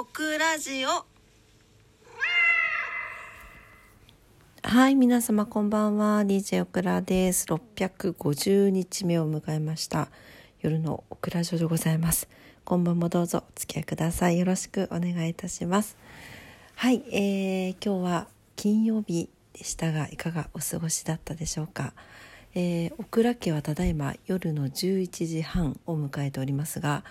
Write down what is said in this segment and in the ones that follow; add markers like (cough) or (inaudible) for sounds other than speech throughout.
オクラジオはい、皆様こんばんは。DJ オクラです。650日目を迎えました。夜のオクラジオでございます。今晩もどうぞお付き合いください。よろしくお願いいたします。はい、えー、今日は金曜日でしたが、いかがお過ごしだったでしょうか？えー、オクラ家はただいま夜の11時半を迎えておりますが、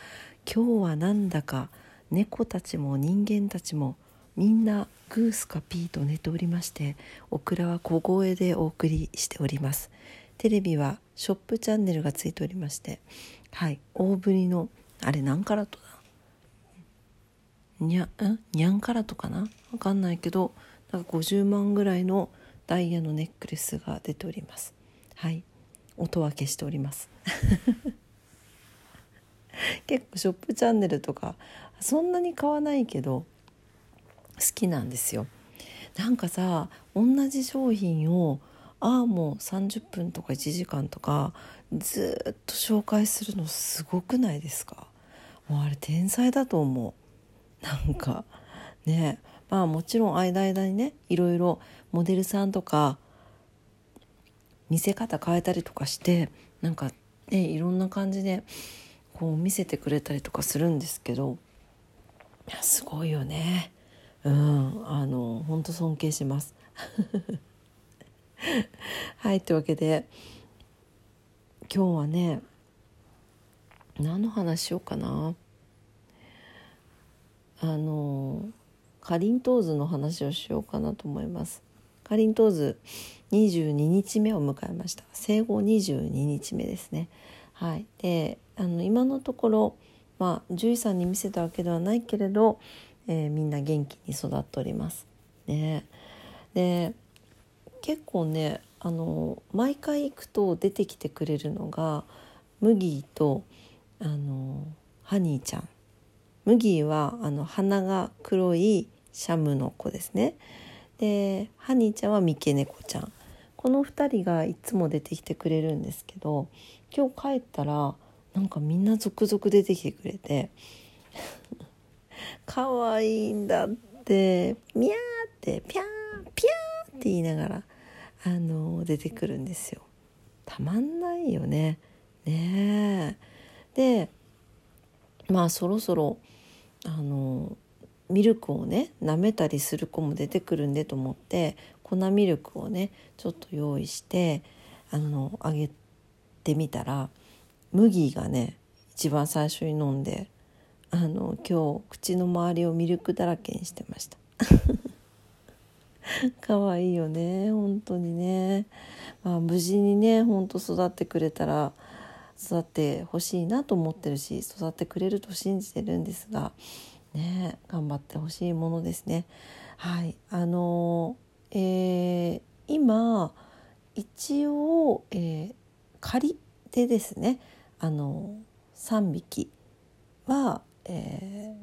今日はなんだか猫たちも人間たちもみんなグースかピーと寝ておりましてオクラは小声でお送りしております。テレビはショップチャンネルがついておりましてはい大ぶりのあれ何カラットだ？にゃん？にゃんカラットかな？わかんないけどなんか50万ぐらいのダイヤのネックレスが出ております。はい音は消しております。(laughs) 結構ショップチャンネルとかそんなに買わないけど好きなんですよ。なんかさ同じ商品をああもう30分とか1時間とかずっと紹介するのすごくないですか？もうあれ天才だと思う。なんかね。まあもちろん間間にねいろいろモデルさんとか見せ方変えたりとかしてなんかねいろんな感じでこう見せてくれたりとかするんですけどいやすごいよね。うんあの本当尊敬します。(laughs) はいというわけで今日はね何の話しようかな。あのかりんとう図の話をしようかなと思います。かりんとう図22日目を迎えました。生後22日目ですね。はい。であの今のところまあ獣医さんに見せたわけではないけれど、えー、みんな元気に育っております。ね。で結構ねあの毎回行くと出てきてくれるのが麦とあのハニーちゃん。麦はあの鼻が黒いシャムの子ですね。でハニーちゃんは三毛猫ちゃん。この2人がいつも出てきてくれるんですけど今日帰ったらなんかみんな続々出てきてくれて (laughs) 可愛いんだってミャーってピャーピャーって言いながらあの出てくるんですよ。たまんないよね。ねでまあそろそろあのミルクをね舐めたりする子も出てくるんでと思って粉ミルクをねちょっと用意してあのあげてみたら麦がね一番最初に飲んであの今日口の周りをミルクだらけにしてました。(laughs) 可愛いよね本当にね、まあ、無事にね本当育ってくれたら育ってほしいなと思ってるし育ってくれると信じてるんですがね頑張ってほしいものですね。はいあのえー、今一応、えー、仮でですね。あの3匹は、え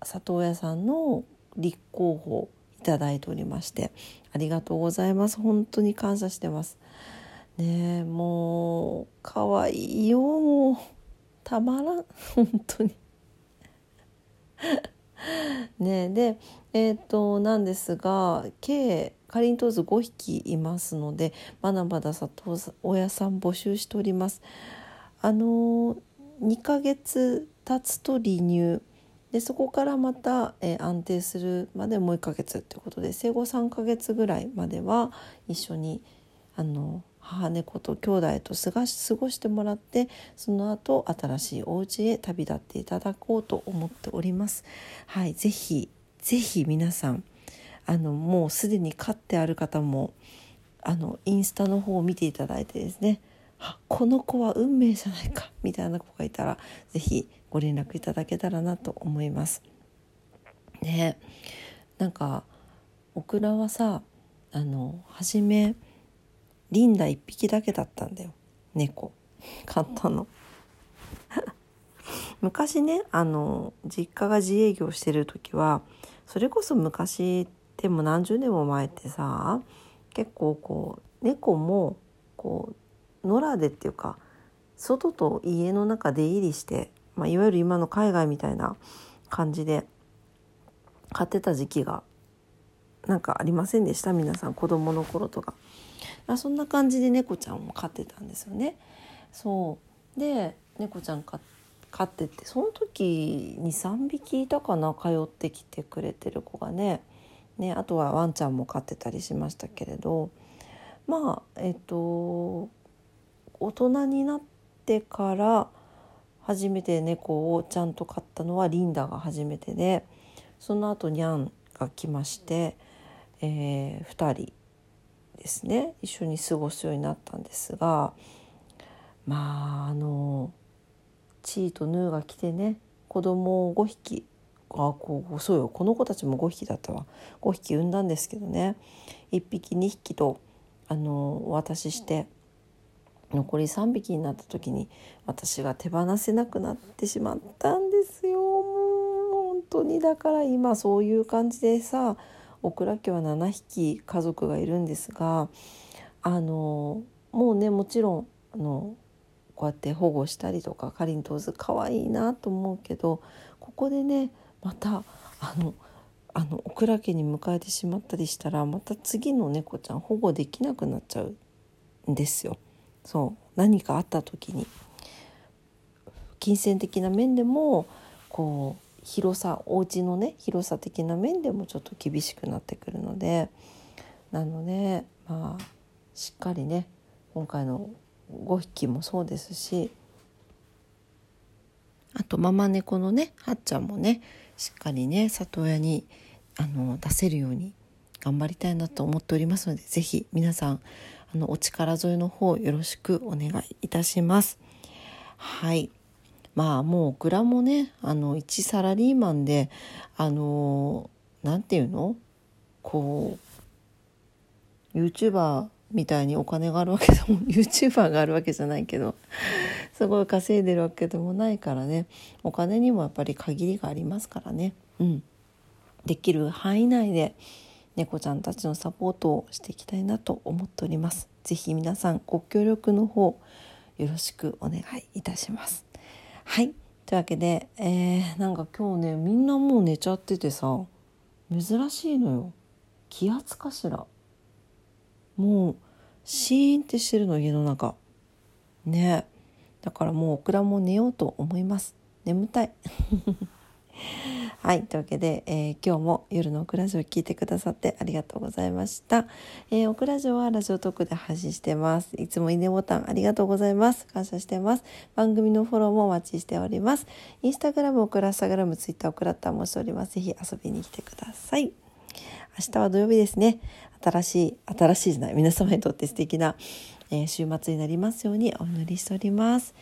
ー、里親さんの立候補いただいておりましてありがとうございます。本当に感謝してます。ねもう可愛いよ。もうたまらん。(laughs) 本当に。(laughs) ねでえっ、となんですが計かりんとう図5匹いますのでまだまだ里親さん募集しております。あの2ヶ月経つと離乳でそこからまた、えー、安定するまでもう1ヶ月ってことで生後3ヶ月ぐらいまでは一緒にあの母猫と兄弟と過ごし過ごしてもらってその後新しいお家へ旅立っていただこうと思っております。はい、ぜひぜひ皆さんあのもうすでに飼ってある方もあのインスタの方を見ていただいてですねこの子は運命じゃないかみたいな子がいたら是非ご連絡いただけたらなと思います。ねなんかオクラはさあの初めリンダ1匹だけだったんだよ猫買ったの。(laughs) 昔ねあの実家が自営業してる時はそれこそ昔でも何十年も前ってさ結構こう猫もこう野良でっていうか外と家の中出入りして、まあ、いわゆる今の海外みたいな感じで飼ってた時期がなんかありませんでした？皆さん子供の頃とか。あそんな感じで猫ちゃんを飼ってたんですよね。そう。で猫ちゃん飼っててその時23匹いたかな？通ってきてくれてる子がね。ねあとはワンちゃんも飼ってたりしましたけれど。まあえっと大人になってから初めて猫をちゃんと飼ったのはリンダが初めてでその後ニャンが来まして、えー、2人ですね。一緒に過ごすようになったんですがまああのチーとヌーが来てね子供を5匹あこうそうよこの子たちも5匹だったわ。5匹産んだんですけどね。1匹2匹とあのお渡しして残り3匹になった時に私が手放せなくなってしまったんですよもう本当にだから今そういう感じでさ小倉家は7匹家族がいるんですがあのもうねもちろんあのこうやって保護したりとかかりんとうず可愛いなと思うけどここでねまたあのあのオクラ家に迎えてしまったりしたらまた次の猫ちゃん保護できなくなっちゃうんですよ。そう何かあった時に金銭的な面でもこう広さお家のね広さ的な面でもちょっと厳しくなってくるのでなのでまあしっかりね今回の5匹もそうですしあとママ猫のねはっちゃんもねしっかりね里親にあの出せるように頑張りたいなと思っておりますので是非皆さんあのお力添えの方よろしくお願いいたします。はい。まあもうオクラもねあの一サラリーマンであの何て言うの？こう YouTuber みたいにお金があるわけでも (laughs) YouTuber があるわけじゃないけどすごい稼いでるわけでもないからねお金にもやっぱり限りがありますからね。うん。できる範囲内で猫ちゃんたちのサポートをしていきたいなと思っております。ぜひ皆さんご協力の方よろしくお願いいたします。はい。というわけで、えー、なんか今日ねみんなもう寝ちゃっててさ珍しいのよ。気圧かしら。もうシーンってしてるの家の中。ね。だからもうオクラも寝ようと思います。眠たい。はい。というわけで、えー、今日も夜のオクラジオ聞いてくださってありがとうございました。えー、オクラジオはラジオトークで配信してます。いつもいいねボタンありがとうございます。感謝してます。番組のフォローもお待ちしております。インスタグラム、オクラスタグラム、ツイッター、オクラッターもしております。ぜひ遊びに来てください。明日は土曜日ですね。新しい、新しいじゃない、皆様にとって素敵な、えー、週末になりますようにお祈りしております。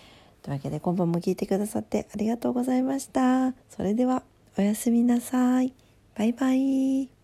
というわけで今晩も聞いてくださってありがとうございました。それでは。おやすみなさい。バイバイ。